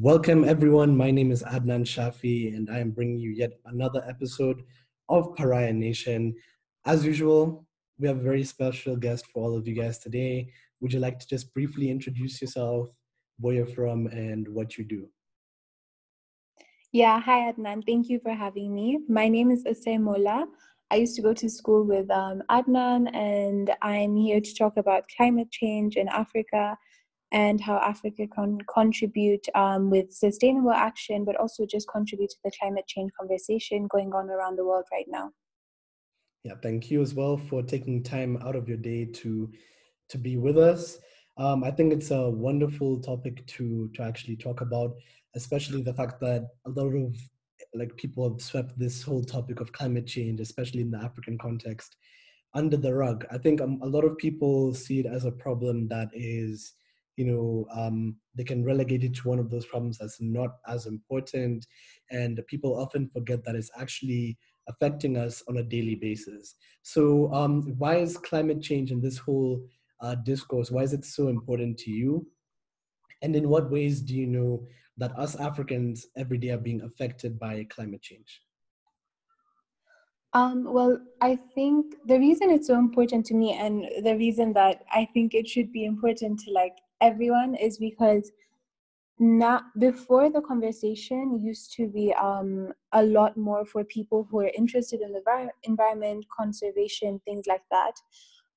Welcome, everyone. My name is Adnan Shafi, and I am bringing you yet another episode of Pariah Nation. As usual, we have a very special guest for all of you guys today. Would you like to just briefly introduce yourself, where you're from, and what you do? Yeah, hi Adnan. Thank you for having me. My name is Asay Mola. I used to go to school with um, Adnan, and I'm here to talk about climate change in Africa and how Africa can contribute um, with sustainable action, but also just contribute to the climate change conversation going on around the world right now. Yeah, thank you as well for taking time out of your day to to be with us. Um, I think it's a wonderful topic to to actually talk about, especially the fact that a lot of like people have swept this whole topic of climate change, especially in the African context, under the rug. I think um, a lot of people see it as a problem that is, you know, um, they can relegate it to one of those problems that's not as important, and people often forget that it's actually affecting us on a daily basis. So, um, why is climate change and this whole uh, discourse, why is it so important to you? And in what ways do you know that us Africans every day are being affected by climate change? Um, well, I think the reason it's so important to me and the reason that I think it should be important to like everyone is because not before the conversation used to be um, a lot more for people who are interested in the environment, conservation, things like that.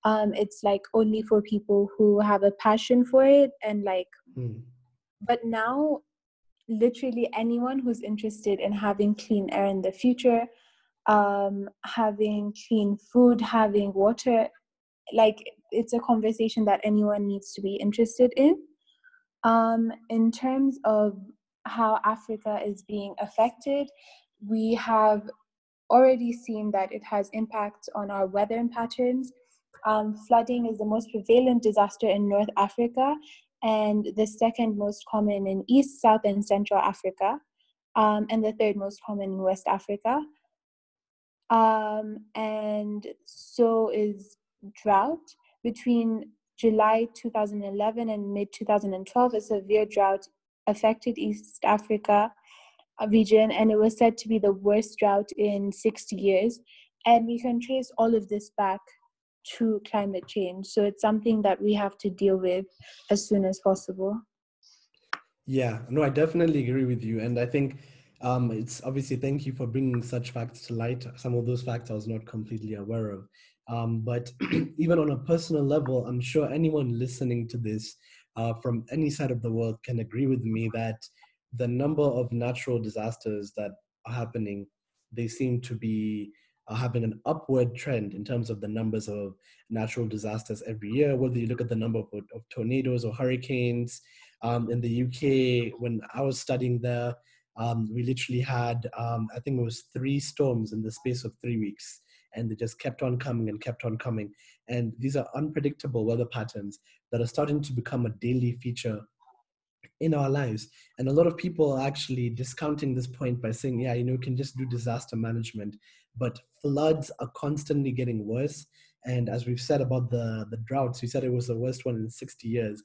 Um, it's like only for people who have a passion for it and like, mm. but now literally anyone who's interested in having clean air in the future, um, having clean food, having water, like it's a conversation that anyone needs to be interested in. Um, in terms of how Africa is being affected, we have already seen that it has impacts on our weather patterns. Um, flooding is the most prevalent disaster in North Africa, and the second most common in East, South, and Central Africa, um, and the third most common in West Africa. Um, and so is drought. Between July 2011 and mid 2012, a severe drought affected East Africa uh, region, and it was said to be the worst drought in 60 years. And we can trace all of this back to climate change. So it's something that we have to deal with as soon as possible. Yeah, no, I definitely agree with you. And I think um, it's obviously thank you for bringing such facts to light. Some of those facts I was not completely aware of. Um, but even on a personal level, I'm sure anyone listening to this uh, from any side of the world can agree with me that the number of natural disasters that are happening, they seem to be are having an upward trend in terms of the numbers of natural disasters every year, whether you look at the number of, of tornadoes or hurricanes. Um, in the UK, when I was studying there, um, we literally had, um, I think it was three storms in the space of three weeks. And they just kept on coming and kept on coming. And these are unpredictable weather patterns that are starting to become a daily feature in our lives. And a lot of people are actually discounting this point by saying, yeah, you know, you can just do disaster management. But floods are constantly getting worse. And as we've said about the, the droughts, we said it was the worst one in 60 years.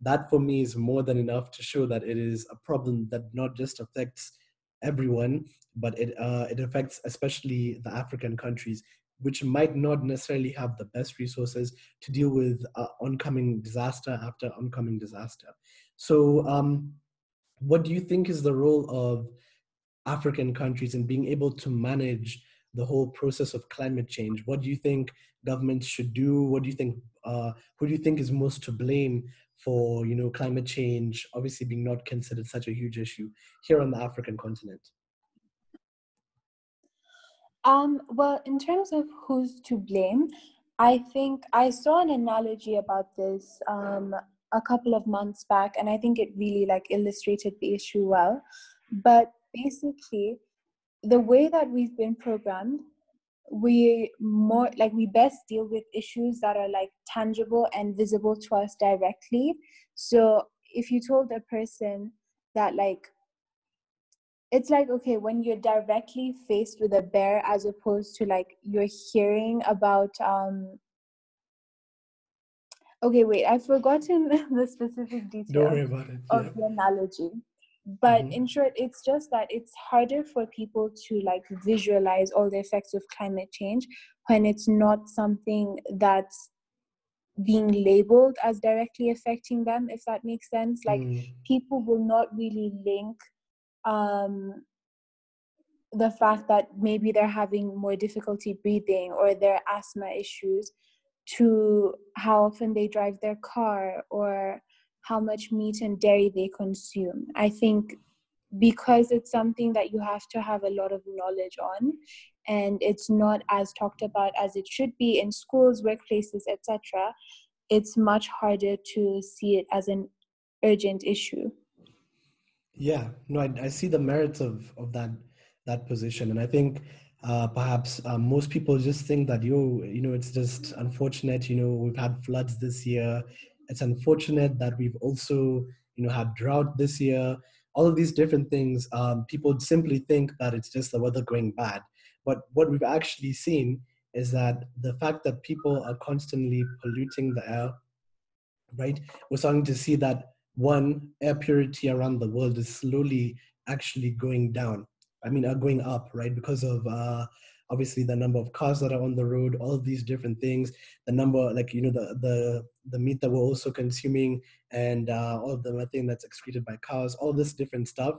That for me is more than enough to show that it is a problem that not just affects everyone, but it, uh, it affects especially the African countries, which might not necessarily have the best resources to deal with uh, oncoming disaster after oncoming disaster. So, um, what do you think is the role of African countries in being able to manage the whole process of climate change? What do you think governments should do? What do you think? Uh, who do you think is most to blame for you know climate change obviously being not considered such a huge issue here on the African continent? Um, well, in terms of who's to blame, I think I saw an analogy about this um, a couple of months back and i think it really like illustrated the issue well but basically the way that we've been programmed we more like we best deal with issues that are like tangible and visible to us directly so if you told a person that like it's like okay when you're directly faced with a bear as opposed to like you're hearing about um Okay, wait, I've forgotten the specific details Don't worry about it. of the analogy. But mm-hmm. in short it's just that it's harder for people to like visualize all the effects of climate change when it's not something that's being labeled as directly affecting them if that makes sense like mm. people will not really link um the fact that maybe they're having more difficulty breathing or their asthma issues to how often they drive their car or how much meat and dairy they consume. I think because it's something that you have to have a lot of knowledge on and it's not as talked about as it should be in schools, workplaces, etc., it's much harder to see it as an urgent issue. Yeah, no, I, I see the merits of, of that that position, and I think uh, perhaps uh, most people just think that you you know it's just unfortunate you know we've had floods this year it's unfortunate that we've also you know had drought this year all of these different things um, people simply think that it's just the weather going bad but what we've actually seen is that the fact that people are constantly polluting the air right we're starting to see that one air purity around the world is slowly actually going down I mean, are going up, right? Because of uh, obviously the number of cars that are on the road, all of these different things, the number, like you know, the the the meat that we're also consuming, and uh, all of the methane that's excreted by cars, all this different stuff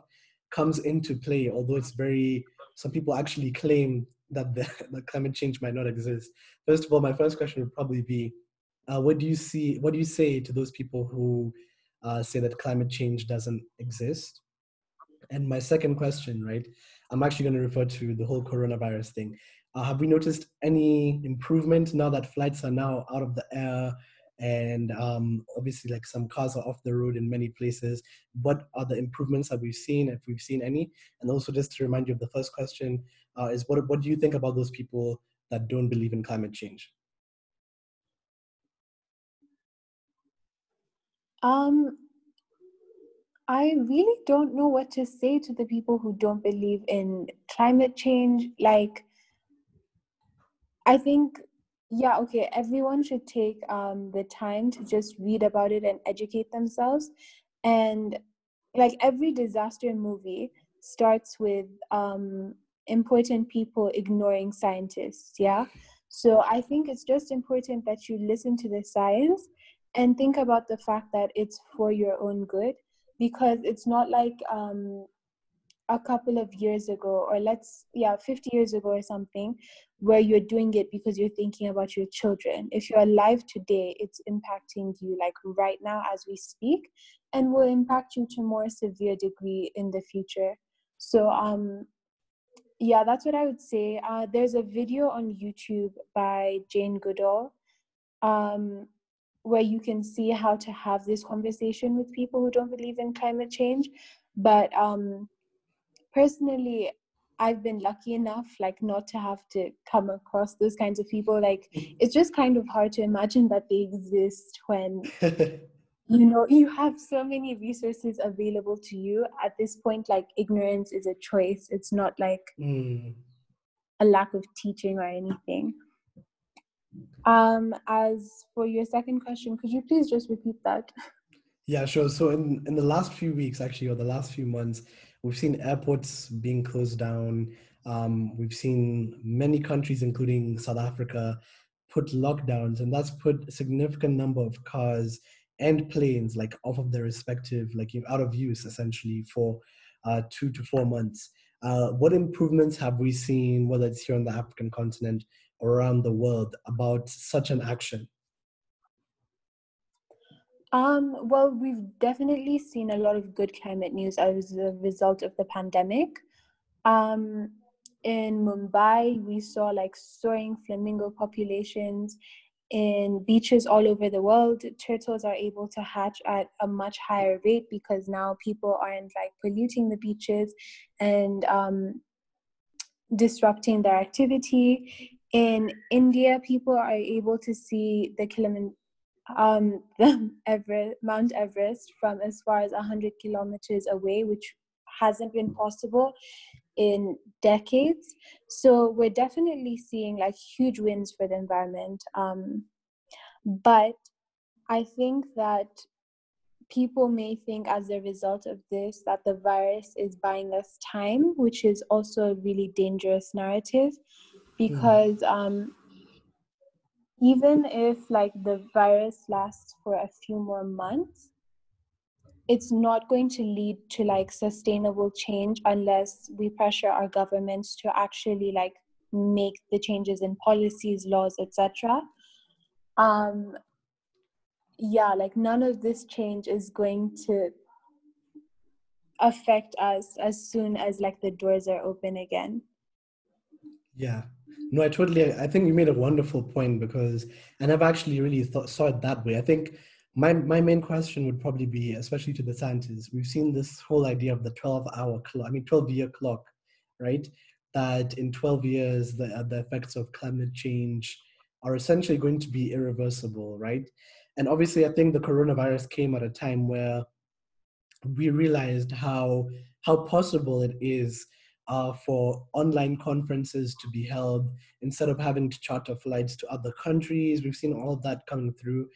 comes into play. Although it's very, some people actually claim that the, the climate change might not exist. First of all, my first question would probably be, uh, what do you see? What do you say to those people who uh, say that climate change doesn't exist? And my second question, right? I'm actually going to refer to the whole coronavirus thing. Uh, have we noticed any improvement now that flights are now out of the air and um, obviously like some cars are off the road in many places? What are the improvements that we've seen, if we've seen any? And also just to remind you of the first question uh, is what, what do you think about those people that don't believe in climate change? Um, I really don't know what to say to the people who don't believe in climate change. Like, I think, yeah, okay, everyone should take um, the time to just read about it and educate themselves. And like every disaster movie starts with um, important people ignoring scientists, yeah? So I think it's just important that you listen to the science and think about the fact that it's for your own good because it's not like um, a couple of years ago or let's yeah 50 years ago or something where you're doing it because you're thinking about your children. If you're alive today it's impacting you like right now as we speak and will impact you to more severe degree in the future. So um yeah that's what i would say. Uh, there's a video on youtube by jane goodall. Um, where you can see how to have this conversation with people who don't believe in climate change. But um personally i've been lucky enough like not to have to come across those kinds of people. Like it's just kind of hard to imagine that they exist when you know you have so many resources available to you. At this point like ignorance is a choice. It's not like mm. a lack of teaching or anything um, as for your second question, could you please just repeat that? Yeah, sure. So in, in the last few weeks, actually, or the last few months, we've seen airports being closed down. Um, we've seen many countries, including South Africa, put lockdowns, and that's put a significant number of cars and planes like off of their respective, like out of use essentially for uh, two to four months. Uh, what improvements have we seen, whether it's here on the African continent around the world about such an action? Um, well, we've definitely seen a lot of good climate news as a result of the pandemic. Um, in Mumbai, we saw like soaring flamingo populations. In beaches all over the world, turtles are able to hatch at a much higher rate because now people aren't like polluting the beaches and um, disrupting their activity in India, people are able to see the Kilimanjaro, um, the Everest, Mount Everest from as far as 100 kilometers away, which hasn't been possible in decades. So we're definitely seeing like huge wins for the environment. Um, but I think that people may think as a result of this that the virus is buying us time, which is also a really dangerous narrative because mm. um, even if like the virus lasts for a few more months, it's not going to lead to like sustainable change unless we pressure our governments to actually like make the changes in policies laws etc um yeah like none of this change is going to affect us as soon as like the doors are open again. Yeah no i totally i think you made a wonderful point because and i've actually really thought, saw it that way. I think my my main question would probably be especially to the scientists we've seen this whole idea of the 12 hour clock i mean 12 year clock right? That in 12 years the, the effects of climate change are essentially going to be irreversible right? And obviously, I think the coronavirus came at a time where we realized how how possible it is uh, for online conferences to be held instead of having to charter flights to other countries. We've seen all of that coming through.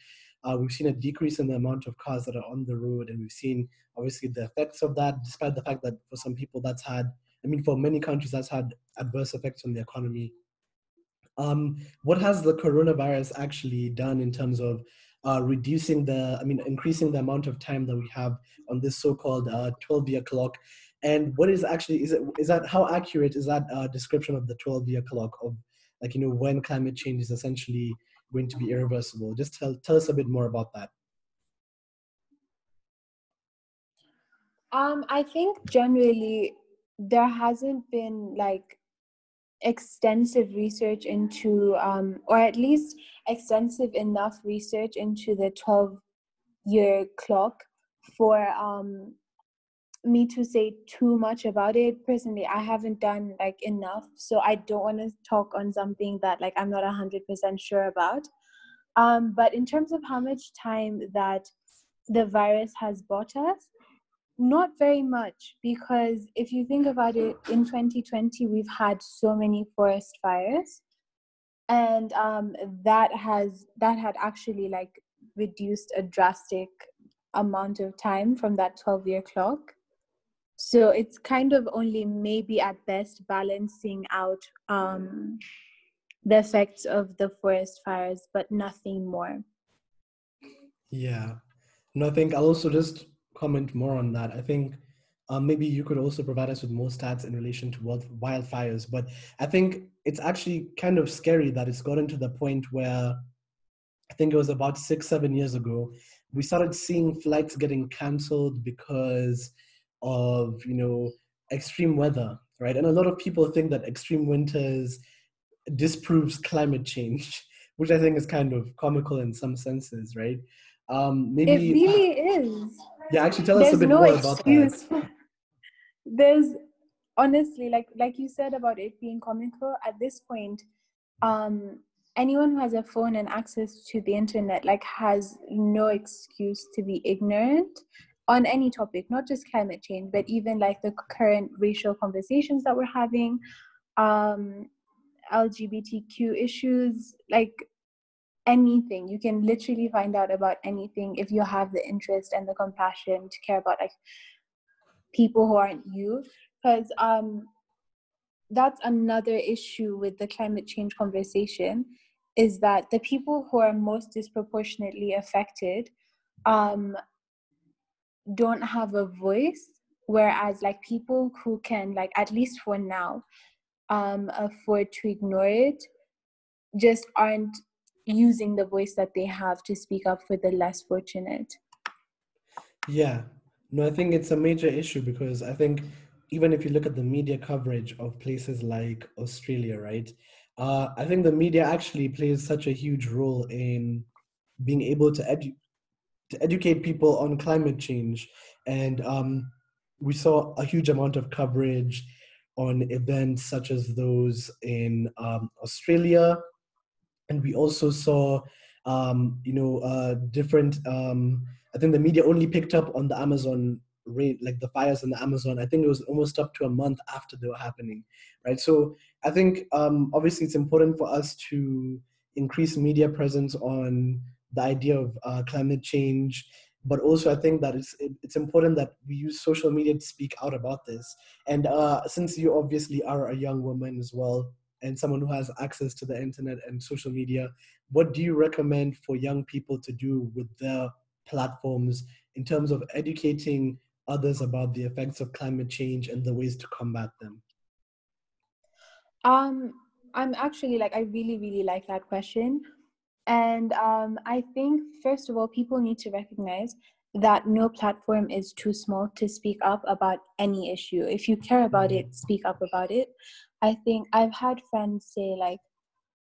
Uh, we've seen a decrease in the amount of cars that are on the road, and we've seen obviously the effects of that, despite the fact that for some people that's had, I mean, for many countries, that's had adverse effects on the economy. Um, what has the coronavirus actually done in terms of uh, reducing the, I mean, increasing the amount of time that we have on this so-called 12-year uh, clock. And what is actually, is it, is that, how accurate is that uh, description of the 12-year clock of like, you know, when climate change is essentially going to be irreversible? Just tell, tell us a bit more about that. Um, I think generally there hasn't been like extensive research into, um, or at least extensive enough research into the 12 year clock for um, me to say too much about it personally i haven't done like enough so i don't want to talk on something that like i'm not 100% sure about um, but in terms of how much time that the virus has bought us not very much, because if you think about it, in 2020, we've had so many forest fires. And um, that has that had actually like reduced a drastic amount of time from that 12 year clock. So it's kind of only maybe at best balancing out um, the effects of the forest fires, but nothing more. Yeah. No, I think I'll also just comment more on that. I think um, maybe you could also provide us with more stats in relation to wildfires. But I think it's actually kind of scary that it's gotten to the point where I think it was about six, seven years ago, we started seeing flights getting canceled because of, you know, extreme weather, right? And a lot of people think that extreme winters disproves climate change, which I think is kind of comical in some senses, right? Um, maybe it really is. Yeah, actually, tell us a bit no more about excuse. that. There's honestly, like like you said about it being comical. At this point, um, anyone who has a phone and access to the internet like has no excuse to be ignorant on any topic, not just climate change, but even like the current racial conversations that we're having, um, LGBTQ issues, like anything. You can literally find out about anything if you have the interest and the compassion to care about like people who aren't you. Because um that's another issue with the climate change conversation is that the people who are most disproportionately affected um don't have a voice whereas like people who can like at least for now um afford to ignore it just aren't using the voice that they have to speak up for the less fortunate. Yeah, no, I think it's a major issue because I think even if you look at the media coverage of places like Australia, right? Uh, I think the media actually plays such a huge role in being able to, edu- to educate people on climate change. And um, we saw a huge amount of coverage on events such as those in um, Australia, and we also saw um, you know uh, different um, i think the media only picked up on the amazon rain like the fires in the amazon. I think it was almost up to a month after they were happening right? So i think um, obviously it's important for us to increase media presence on the idea of uh, climate change but also I think that it's it's important that we use social media to speak out about this. And uh, since you obviously are a young woman as well, and someone who has access to the internet and social media, what do you recommend for young people to do with their platforms in terms of educating others about the effects of climate change and the ways to combat them? Um, I'm actually like I really really like that question and um, I think, first of all, people need to recognize that no platform is too small to speak up about any issue. If you care about it, speak up about it. I think I've had friends say, like,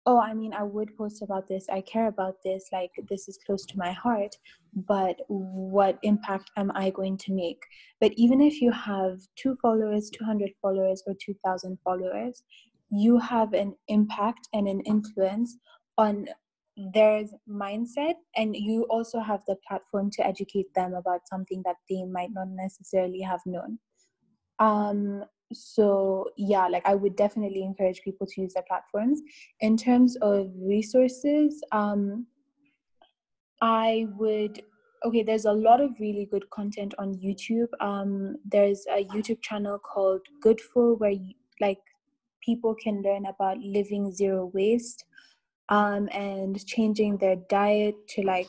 oh, I mean, I would post about this. I care about this. Like, this is close to my heart. But what impact am I going to make? But even if you have two followers, 200 followers, or 2,000 followers, you have an impact and an influence on there's mindset and you also have the platform to educate them about something that they might not necessarily have known. Um so yeah like i would definitely encourage people to use their platforms. In terms of resources um i would okay there's a lot of really good content on youtube. Um there's a youtube channel called goodful where you, like people can learn about living zero waste um, and changing their diet to like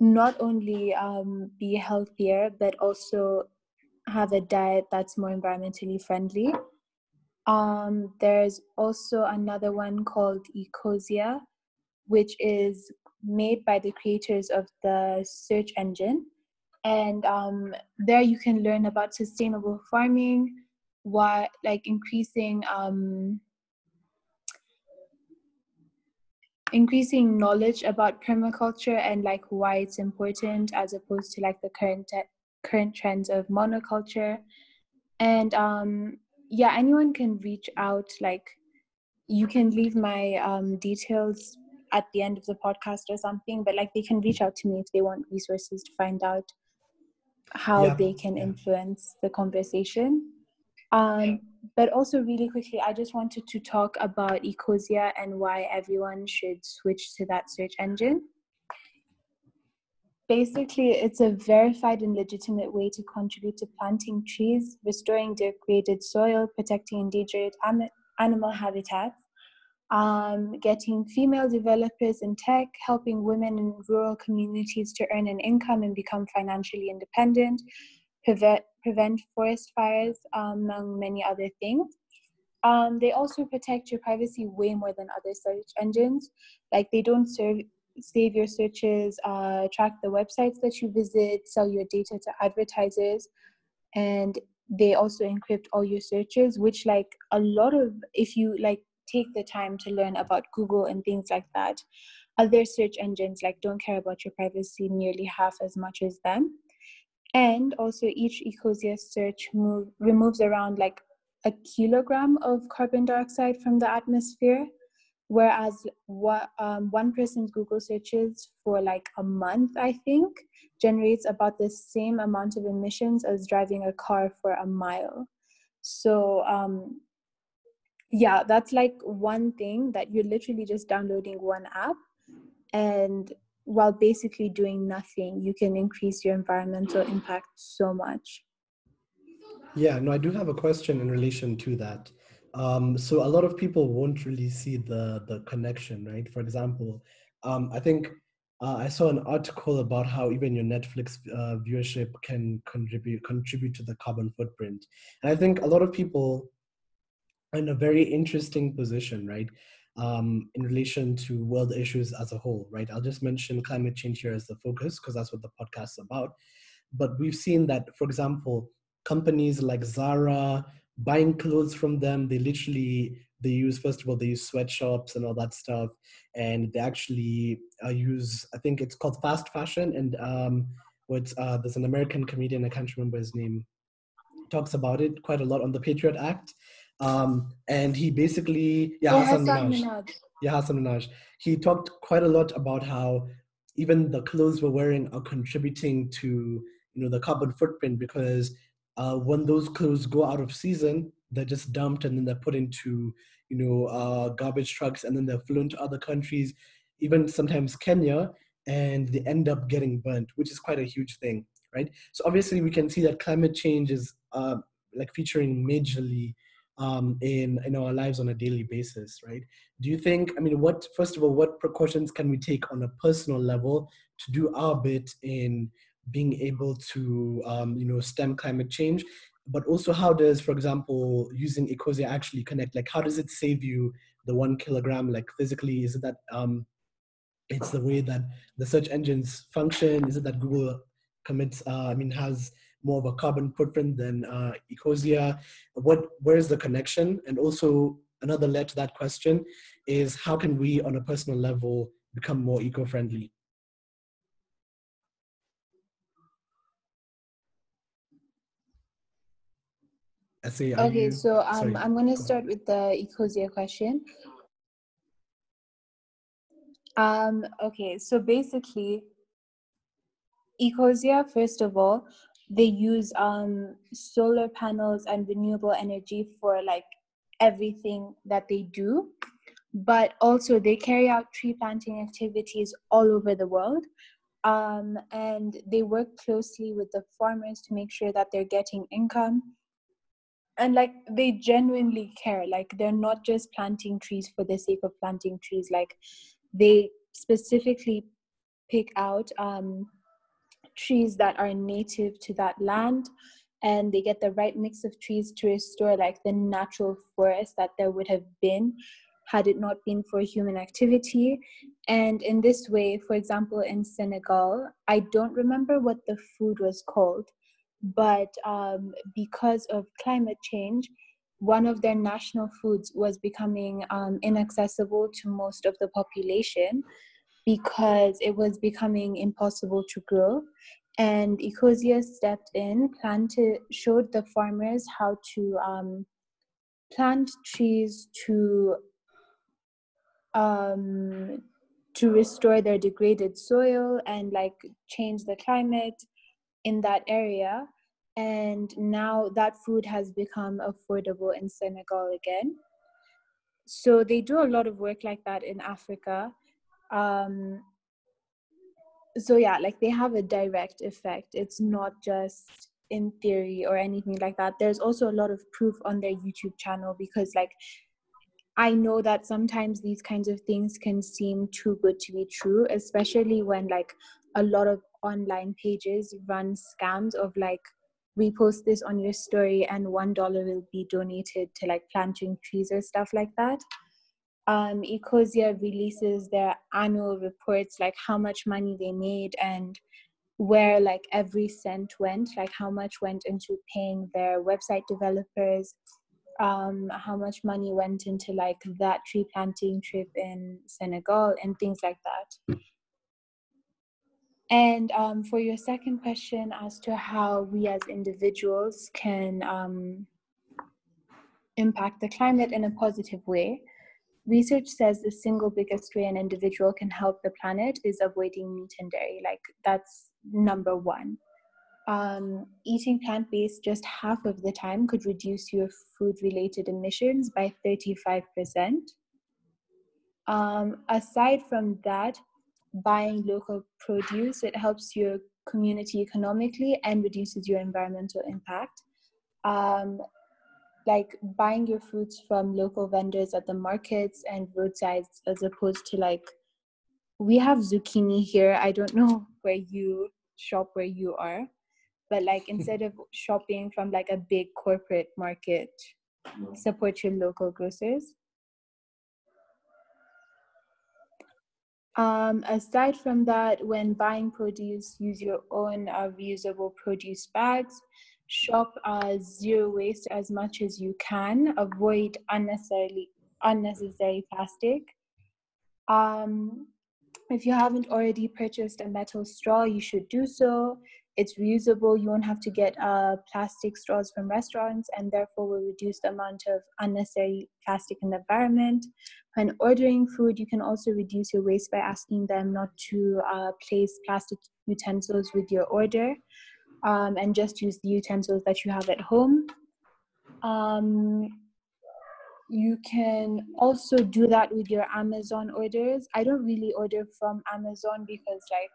not only um, be healthier but also have a diet that's more environmentally friendly. Um, there's also another one called Ecosia, which is made by the creators of the search engine. And um, there you can learn about sustainable farming, what like increasing um, increasing knowledge about permaculture and like why it's important as opposed to like the current current trends of monoculture. And um yeah anyone can reach out like you can leave my um details at the end of the podcast or something but like they can reach out to me if they want resources to find out how yeah. they can influence the conversation. Um but also really quickly i just wanted to talk about ecosia and why everyone should switch to that search engine. Basically it's a verified and legitimate way to contribute to planting trees restoring degraded soil protecting endangered animal habitats um, getting female developers in tech, helping women in rural communities to earn an income and become financially independent, prevent, prevent forest fires, um, among many other things. Um, they also protect your privacy way more than other search engines. Like they don't serve, save your searches, uh, track the websites that you visit, sell your data to advertisers, and they also encrypt all your searches. Which like a lot of if you like take the time to learn about Google and things like that, other search engines like don't care about your privacy nearly half as much as them and also each ecosia search move, removes around like a kilogram of carbon dioxide from the atmosphere whereas what um, one person's google searches for like a month i think generates about the same amount of emissions as driving a car for a mile. So um, yeah that's like one thing that you're literally just downloading one app and while basically doing nothing, you can increase your environmental impact so much. Yeah, no, I do have a question in relation to that. Um, so a lot of people won't really see the the connection, right? For example, um, I think uh, I saw an article about how even your Netflix uh, viewership can contribute contribute to the carbon footprint, and I think a lot of people are in a very interesting position, right? Um, in relation to world issues as a whole, right? I'll just mention climate change here as the focus because that's what the podcast is about. But we've seen that, for example, companies like Zara, buying clothes from them, they literally they use first of all they use sweatshops and all that stuff, and they actually uh, use I think it's called fast fashion and um, what uh, there's an American comedian I can't remember his name talks about it quite a lot on the Patriot Act um, and he basically, yeah, oh, Hasan Minhaj. Yeah, Hasan Minhaj. He talked quite a lot about how even the clothes we're wearing are contributing to you know the carbon footprint because uh, when those clothes go out of season, they're just dumped and then they're put into you know uh, garbage trucks and then they're flown to other countries, even sometimes Kenya. and they end up getting burnt, which is quite a huge thing, right? So obviously we can see that climate change is uh, like featuring majorly um, in in our lives on a daily basis, right? Do you think? I mean, what first of all, what precautions can we take on a personal level to do our bit in being able to um, you know stem climate change? But also, how does, for example, using Ecosia actually connect? Like, how does it save you the one kilogram? Like physically, is it that um, it's the way that the search engines function? Is it that Google commits? Uh, I mean, has more of a carbon footprint than uh, Ecosia? What, where is the connection? And also another layer to that question is how can we on a personal level become more eco-friendly? Say, okay, you, so um, I'm going to start with the Ecosia question. Um, okay, so basically, Ecosia, first of all, they use um, solar panels and renewable energy for like everything that they do. But also they carry out tree planting activities all over the world um, and they work closely with the farmers to make sure that they're getting income. And like they genuinely care. Like they're not just planting trees for the sake of planting trees. Like they specifically pick out um, trees that are native to that land and they get the right mix of trees to restore like the natural forest that there would have been had it not been for human activity. And in this way for example in senegal i don't remember what the food was called but um, because of climate change one of their national foods was becoming um, inaccessible to most of the population because it was becoming impossible to grow. And Ecosia stepped in, planted, showed the farmers how to um, plant trees to um, to restore their degraded soil and like change the climate in that area. And now that food has become affordable in Senegal again. So they do a lot of work like that in Africa um so yeah like they have a direct effect. It's not just in theory or anything like that. There's also a lot of proof on their youtube channel because like i know that sometimes these kinds of things can seem too good to be true especially when like a lot of online pages run scams of like repost this on your story and one dollar will be donated to like planting trees or stuff like that um, Ecosia releases their annual reports, like how much money they made and where like every cent went, like how much went into paying their website developers, um, how much money went into like that tree planting trip in Senegal and things like that. And um, for your second question as to how we as individuals can um, impact the climate in a positive way, research says the single biggest way an individual can help the planet is avoiding meat and dairy. Like that's number one. Um, eating plant based just half of the time could reduce your food related emissions by 35%. Um, aside from that, buying local produce, it helps your community economically and reduces your environmental impact. Um, like buying your fruits from local vendors at the markets and roadsides as opposed to like we have zucchini here. I don't know where you shop where you are but like instead of shopping from like a big corporate market support your local grocers. Um, aside from that when buying produce use your own uh, reusable produce bags shop uh, zero waste as much as you can. Avoid unnecessarily unnecessary plastic. Um, if you haven't already purchased a metal straw you should do so. It's reusable. You won't have to get uh, plastic straws from restaurants and therefore will reduce the amount of unnecessary plastic in the environment. When ordering food you can also reduce your waste by asking them not to uh, place plastic utensils with your order um, and just use the utensils that you have at home. Um, you can also do that with your Amazon orders. I don't really order from Amazon because like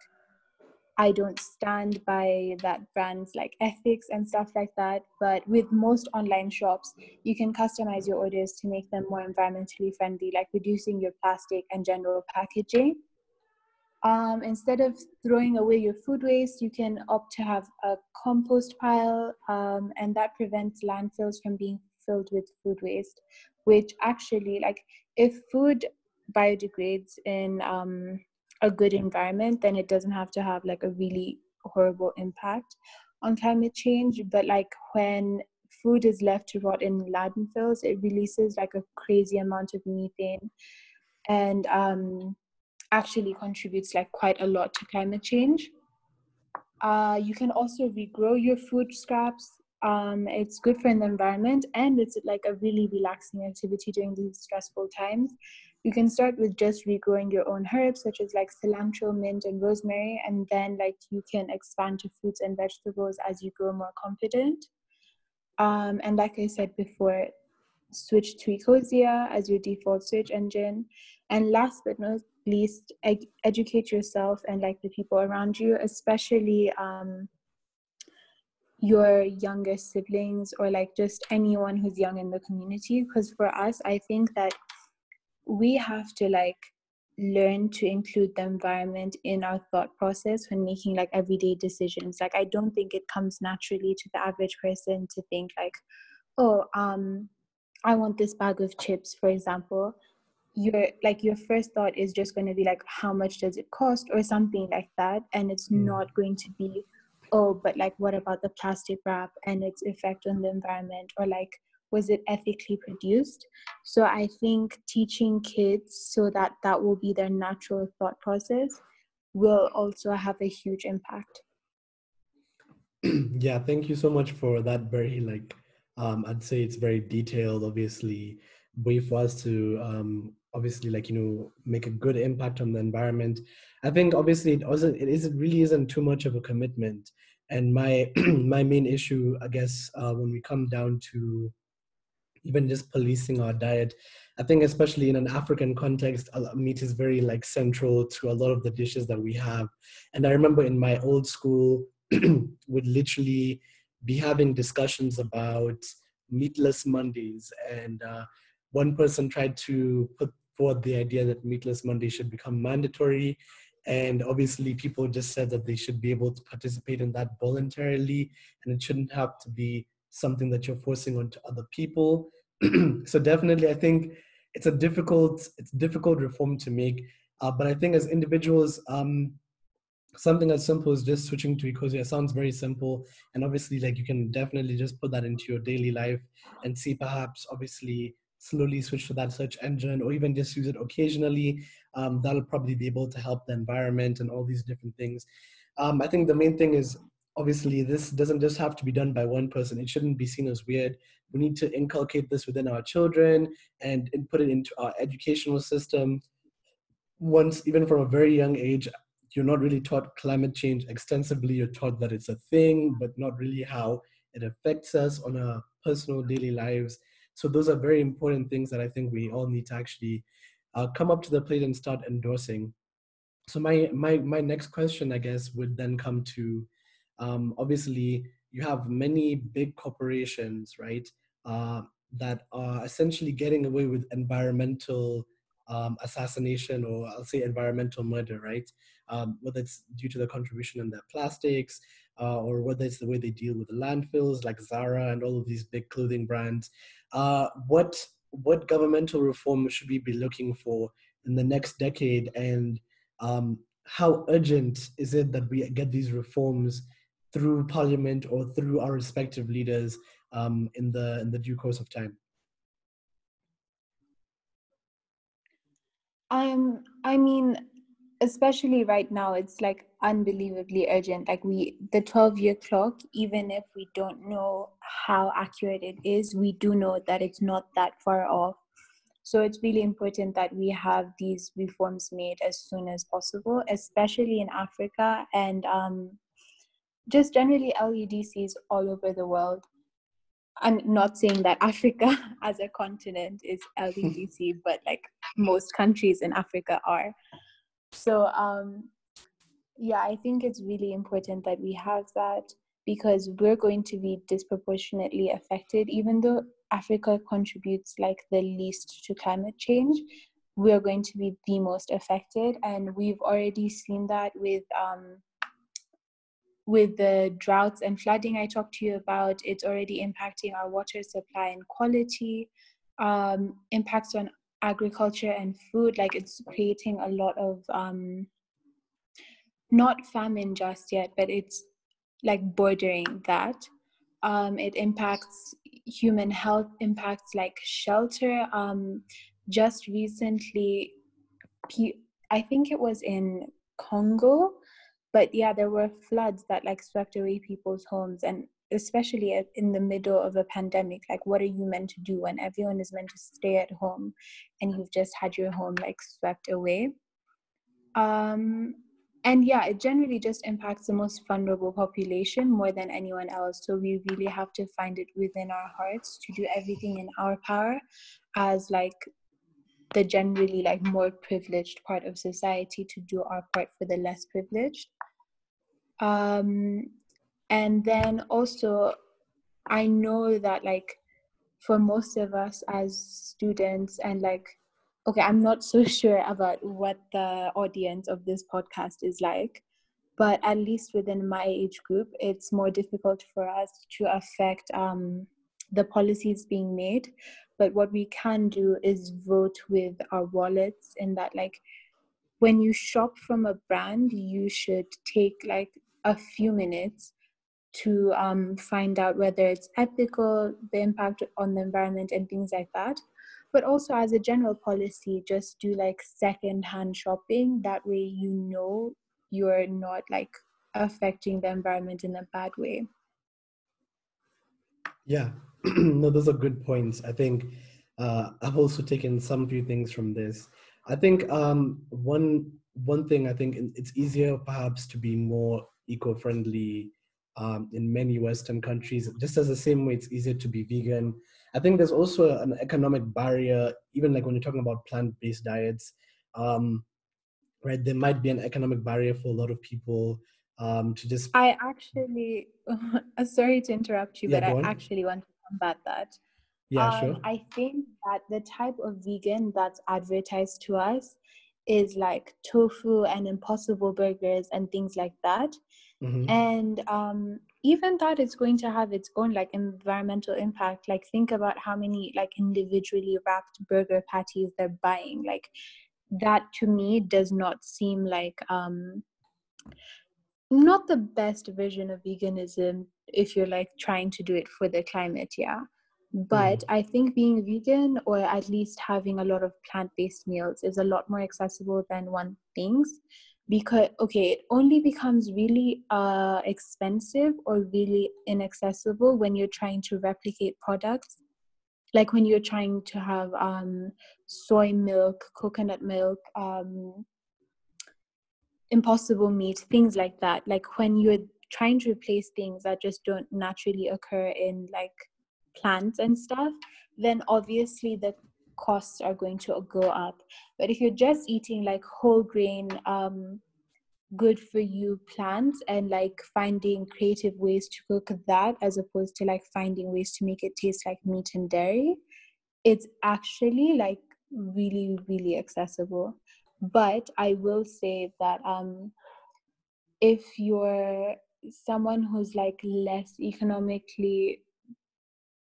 I don't stand by that brand's like ethics and stuff like that. But with most online shops, you can customize your orders to make them more environmentally friendly, like reducing your plastic and general packaging. Um, instead of throwing away your food waste, you can opt to have a compost pile, um, and that prevents landfills from being filled with food waste, which actually, like, if food biodegrades in um, a good environment, then it doesn't have to have like a really horrible impact on climate change. But like when food is left to rot in landfills, it releases like a crazy amount of methane and um, actually contributes like quite a lot to climate change. Uh, you can also regrow your food scraps. Um, it's good for the environment and it's like a really relaxing activity during these stressful times. You can start with just regrowing your own herbs, such as like cilantro, mint, and rosemary, and then like you can expand to fruits and vegetables as you grow more confident. Um, and like I said before, switch to Ecosia as your default search engine. And last but not least, ed- educate yourself and like the people around you, especially um, your younger siblings or like just anyone who's young in the community. Because for us, I think that we have to like learn to include the environment in our thought process when making like everyday decisions like i don't think it comes naturally to the average person to think like oh um i want this bag of chips for example your like your first thought is just going to be like how much does it cost or something like that and it's mm. not going to be oh but like what about the plastic wrap and its effect on the environment? or like was it ethically produced? So i think teaching kids so that that will be their natural thought process will also have a huge impact. Yeah thank you so much for that very like um, i'd say it's very detailed obviously way for us to um, obviously like you know make a good impact on the environment i think obviously it it isn't really isn't too much of a commitment and my my main issue i guess uh, when we come down to even just policing our diet. I think especially in an African context, meat is very like central to a lot of the dishes that we have. And I remember in my old school, would literally be having discussions about meatless Mondays. And uh, one person tried to put forward the idea that meatless Monday should become mandatory. And obviously, people just said that they should be able to participate in that voluntarily, and it shouldn't have to be something that you're forcing onto other people. so definitely, I think it's a difficult it's difficult reform to make. Uh, but I think as individuals, um, something as simple as just switching to Ecosia sounds very simple. And obviously, like you can definitely just put that into your daily life and see perhaps obviously slowly switch to that search engine or even just use it occasionally. Um, that'll probably be able to help the environment and all these different things. Um, I think the main thing is obviously this doesn't just have to be done by one person it shouldn't be seen as weird we need to inculcate this within our children and, and put it into our educational system once even from a very young age you're not really taught climate change extensively you're taught that it's a thing but not really how it affects us on our personal daily lives so those are very important things that i think we all need to actually uh, come up to the plate and start endorsing so my my my next question i guess would then come to um, obviously you have many big corporations, right, uh, that are essentially getting away with environmental um, assassination or I'll say environmental murder, right? Um, whether it's due to the contribution in their plastics uh, or whether it's the way they deal with the landfills like Zara and all of these big clothing brands. Uh, what what governmental reform should we be looking for in the next decade and um, how urgent is it that we get these reforms through parliament or through our respective leaders um, in the in the due course of time? Um, I mean, especially right now, it's like unbelievably urgent. Like we, the twelve-year clock. Even if we don't know how accurate it is, we do know that it's not that far off. So it's really important that we have these reforms made as soon as possible, especially in Africa and um, just generally LEDCs all over the world. I'm not saying that Africa as a continent is LGBTC, but like most countries in Africa are. So um, yeah, I think it's really important that we have that because we're going to be disproportionately affected, even though Africa contributes like the least to climate change. We're going to be the most affected, and we've already seen that with um, with the droughts and flooding I talked to you about, it's already impacting our water supply and quality, um, impacts on agriculture and food. Like it's creating a lot of, um, not famine just yet, but it's like bordering that. Um, it impacts human health, impacts like shelter. Um, just recently, I think it was in Congo, but yeah there were floods that like swept away people's homes and especially in the middle of a pandemic like what are you meant to do when everyone is meant to stay at home and you've just had your home like swept away um and yeah it generally just impacts the most vulnerable population more than anyone else. So we really have to find it within our hearts to do everything in our power as like the generally like more privileged part of society to do our part for the less privileged. Um and then also i know that like for most of us as students and like okay i'm not so sure about what the audience of this podcast is like but at least within my age group it's more difficult for us to affect um, the policies being made but what we can do is vote with our wallets in that like when you shop from a brand you should take like a few minutes to um, find out whether it's ethical, the impact on the environment, and things like that. But also, as a general policy, just do like second hand shopping. That way, you know you're not like affecting the environment in a bad way. Yeah, no, those are good points. I think uh, I've also taken some few things from this. I think um, one one thing I think it's easier perhaps to be more eco-friendly um, in many Western countries, just as the same way it's easier to be vegan. I think there's also an economic barrier, even like when you're talking about plant-based diets, um, right? There might be an economic barrier for a lot of people um, to just. I actually, sorry to interrupt you, yeah, but I actually want to combat that. Yeah, um, sure. I think that the type of vegan that's advertised to us is like tofu and impossible burgers and things like that mm-hmm. and um, even it's going to have its own like environmental impact like think about how many like individually wrapped burger patties they're buying like that to me does not seem like um not the best vision of veganism if you're like trying to do it for the climate yeah but mm. i think being vegan or at least having a lot of plant-based meals is a lot more accessible than one thinks because okay it only becomes really uh, expensive or really inaccessible when you're trying to replicate products. Like when you're trying to have um, soy milk coconut milk um, impossible meat things like that. Like when you're trying to replace things that just don't naturally occur in like plants and stuff then obviously the costs are going to go up. But if you're just eating like whole grain, um, good for you plants and like finding creative ways to cook that as opposed to like finding ways to make it taste like meat and dairy, it's actually like really, really accessible. But I will say that um, if you're someone who's like less economically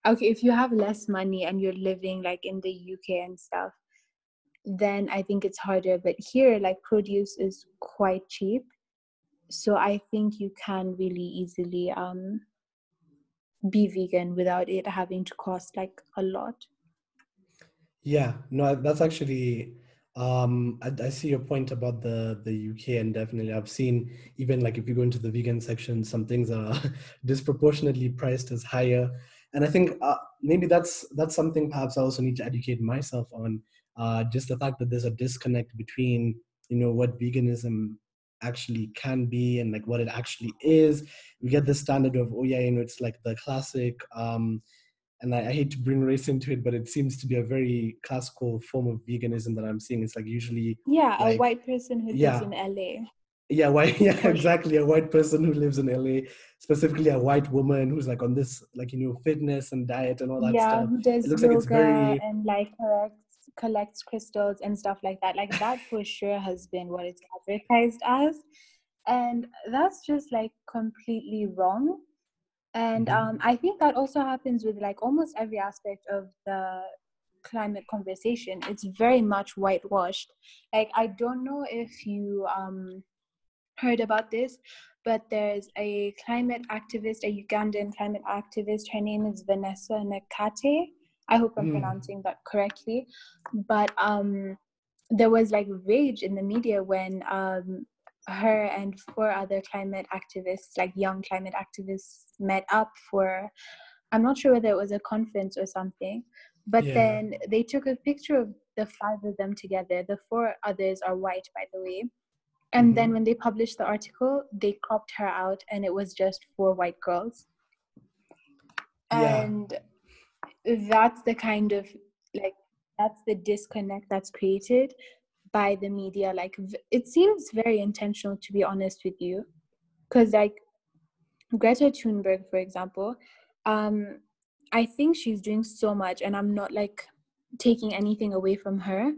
okay if you have less money and you're living like in the uk and stuff then i think it's harder. But here like produce is quite cheap. So i think you can really easily um be vegan without it having to cost like a lot. Yeah. No that's actually um I, I, see your point about the the uk and definitely i've seen even like if you go into the vegan section some things are disproportionately priced as higher and I think uh, maybe that's that's something perhaps I also need to educate myself on. Uh, just the fact that there's a disconnect between you know what veganism actually can be and like what it actually is. We get the standard of oh yeah, you know it's like the classic um, and I, I, hate to bring race into it, but it seems to be a very classical form of veganism that I'm seeing. It's like usually yeah, like, a white person who yeah, lives in LA. Yeah, white. Yeah, exactly. A white person who lives in LA, specifically a white woman who's like on this, like you know, fitness and diet and all that yeah, stuff. who does yoga like very... and like collects collects crystals and stuff like that. Like that for sure has been what it's advertised as, and that's just like completely wrong and mm-hmm. um, i think that also happens with like almost every aspect of the climate conversation it's very much whitewashed like i don't know if you um, heard about this but there's a climate activist a ugandan climate activist her name is vanessa nakate i hope i'm mm. pronouncing that correctly but um there was like rage in the media when um her and four other climate activists, like young climate activists, met up for, I'm not sure whether it was a conference or something, but yeah. then they took a picture of the five of them together. The four others are white, by the way. And mm-hmm. then when they published the article, they cropped her out and it was just four white girls. Yeah. And that's the kind of like, that's the disconnect that's created by the media like it seems very intentional to be honest with you because like greta thunberg for example um i think she's doing so much and i'm not like taking anything away from her.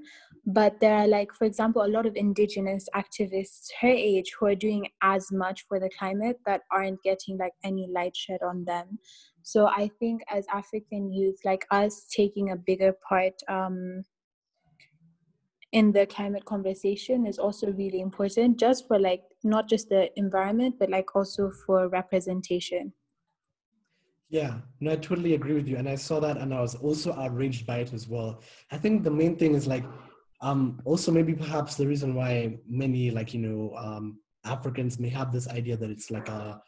But there are like for example a lot of indigenous activists her age who are doing as much for the climate that aren't getting like any light shed on them. So i think as african youth like us taking a bigger part um in the climate conversation is also really important just for like not just the environment but like also for representation yeah no i totally agree with you and i saw that and i was also outraged by it as well. I think the main thing is like um also maybe perhaps the reason why many like you know um africans may have this idea that it's like a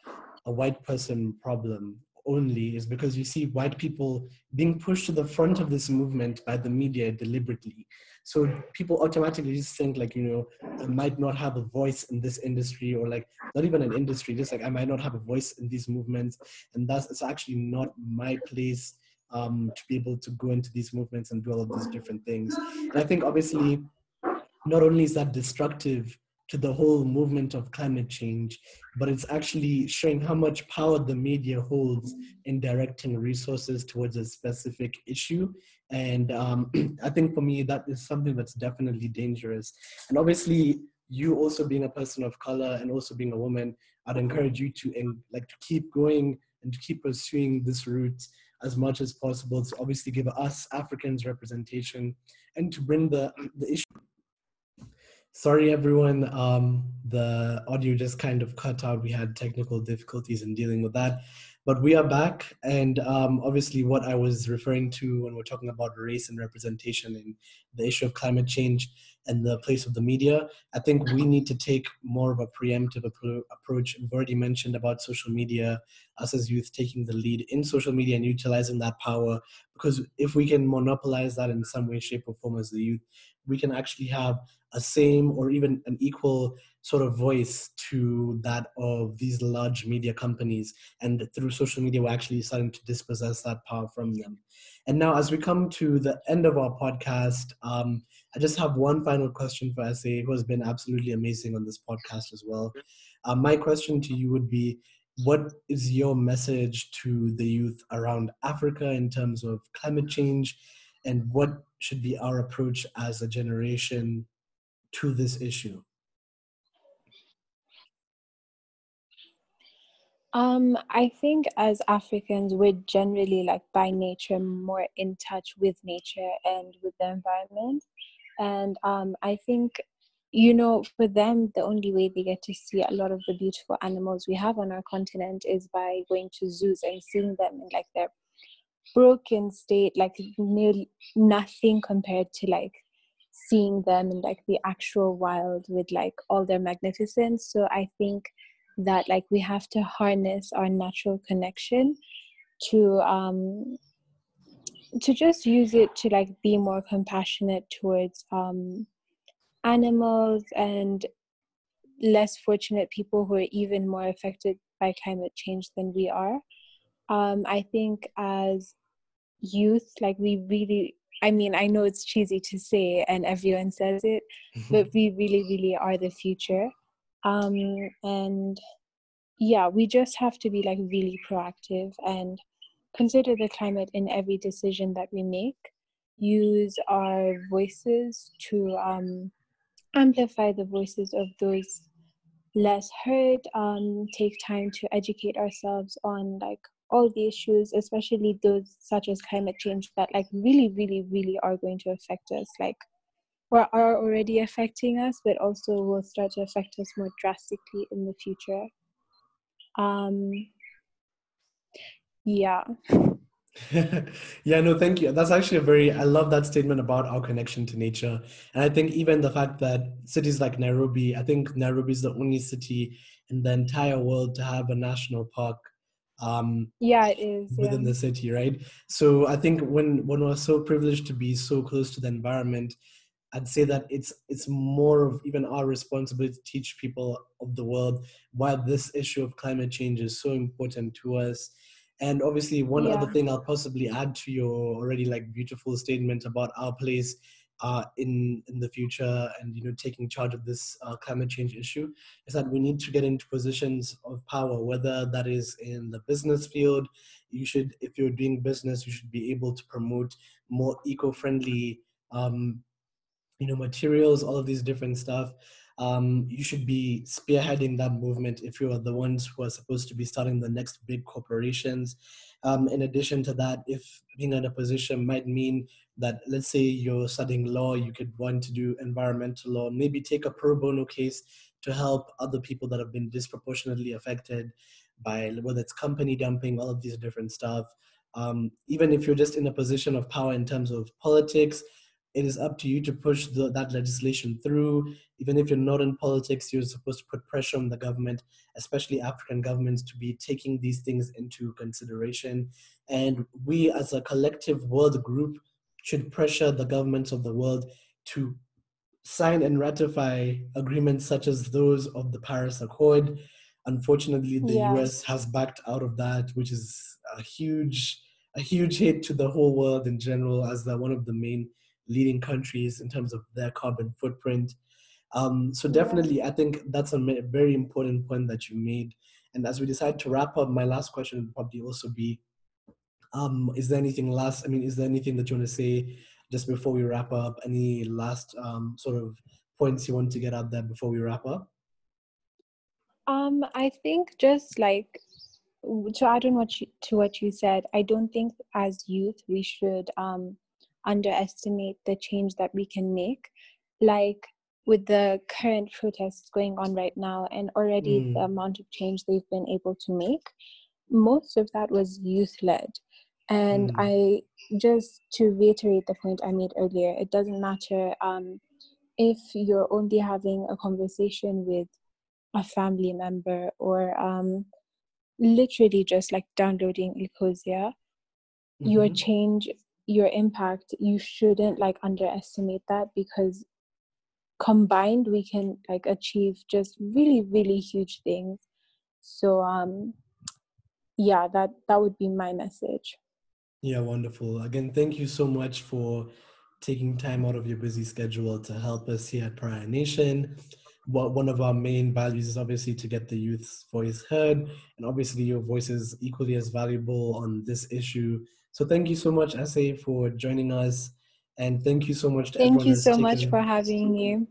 a white person problem only is because you see white people being pushed to the front of this movement by the media deliberately. So people automatically just think like, you know, I might not have a voice in this industry or like not even an industry, just like I might not have a voice in these movements. And that's it's actually not my place um, to be able to go into these movements and do all of these different things. And I think obviously not only is that destructive to the whole movement of climate change, but it's actually showing how much power the media holds in directing resources towards a specific issue. And um, I think for me, that is something that's definitely dangerous. And obviously, you also being a person of color and also being a woman, I'd encourage you to like to keep going and to keep pursuing this route as much as possible to obviously give us Africans representation and to bring the, the issue Sorry, everyone. Um, the audio just kind of cut out. We had technical difficulties in dealing with that. But we are back. And um, obviously, what I was referring to when we're talking about race and representation and the issue of climate change and the place of the media, I think we need to take more of a preemptive appro- approach. We've already mentioned about social media, us as youth taking the lead in social media and utilizing that power. Because if we can monopolize that in some way, shape, or form as the youth, we can actually have a same or even an equal sort of voice to that of these large media companies. And through social media, we're actually starting to dispossess that power from them. And now, as we come to the end of our podcast, um, I just have one final question for SA, who has been absolutely amazing on this podcast as well. Uh, my question to you would be what is your message to the youth around Africa in terms of climate change? And what should be our approach as a generation to this issue? Um, I think as Africans, we're generally like by nature more in touch with nature and with the environment. And um, I think, you know, for them, the only way they get to see a lot of the beautiful animals we have on our continent is by going to zoos and seeing them in like their broken state, like nearly nothing compared to like seeing them in like the actual wild with like all their magnificence. So i think that like we have to harness our natural connection to um to just use it to like be more compassionate towards um animals and less fortunate people who are even more affected by climate change than we are. Um i think as youth like we really i mean i know it's cheesy to say and everyone says it but we really really are the future. Um and yeah we just have to be like really proactive and consider the climate in every decision that we make. Use our voices to um, amplify the voices of those less heard. Um, take time to educate ourselves on like all the issues especially those such as climate change that like really really really are going to affect us like or are already affecting us but also will start to affect us more drastically in the future um yeah yeah, no, thank you. That's actually a very, I love that statement about our connection to nature. And I think even the fact that cities like Nairobi, I think Nairobi is the only city in the entire world to have a national park. Um, yeah, it is within yeah. the city, right? So I think when when we're so privileged to be so close to the environment, I'd say that it's it's more of even our responsibility to teach people of the world why this issue of climate change is so important to us and obviously, one yeah. other thing I'll possibly add to your already like beautiful statement about our place uh, in in the future and you know taking charge of this uh, climate change issue is that we need to get into positions of power, whether that is in the business field. You should, if you're doing business, you should be able to promote more eco-friendly, um, you know, materials, all of these different stuff um, you should be spearheading that movement if you are the ones who are supposed to be starting the next big corporations. Um, in addition to that, if being in a position might mean that, let's say you're studying law, you could want to do environmental law, maybe take a pro bono case to help other people that have been disproportionately affected by whether it's company dumping, all of these different stuff. Um, even if you're just in a position of power in terms of politics, it is up to you to push the, that legislation through. Even if you're not in politics, you're supposed to put pressure on the government, especially African governments, to be taking these things into consideration. And we, as a collective world group, should pressure the governments of the world to sign and ratify agreements such as those of the Paris Accord. Unfortunately, the yes. US has backed out of that, which is a huge, a huge hit to the whole world in general, as the, one of the main leading countries in terms of their carbon footprint. Um, so definitely, I think that's a very important point that you made. And as we decide to wrap up, my last question would probably also be: um, Is there anything last? I mean, is there anything that you want to say just before we wrap up? Any last um, sort of points you want to get out there before we wrap up? Um, I think just like to add on what you, to what you said, I don't think as youth we should um, underestimate the change that we can make. Like with the current protests going on right now, and already mm. the amount of change they've been able to make, most of that was youth led. And mm. I just to reiterate the point I made earlier, it doesn't matter um, if you're only having a conversation with a family member or um, literally just like downloading Ecosia, mm-hmm. your change your impact you shouldn't like underestimate that because combined we can like achieve just really really huge things. So um yeah that that would be my message. Yeah wonderful. Again thank you so much for taking time out of your busy schedule to help us here at pariah nation. What one of our main values is obviously to get the youth's voice heard and obviously your voice is equally as valuable on this issue so thank you so much, Ase, for joining us. And thank you so much to Thank you so much for having me.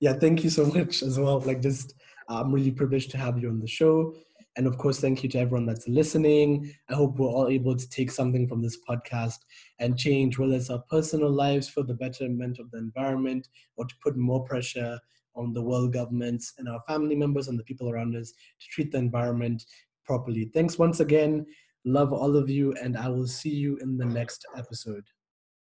Yeah, thank you so much as well. Like just I'm really privileged to have you on the show. And of course, thank you to everyone that's listening. I hope we're all able to take something from this podcast and change, whether it's our personal lives for the betterment of the environment or to put more pressure on the world governments and our family members and the people around us to treat the environment properly. Thanks once again. Love all of you, and I will see you in the next episode.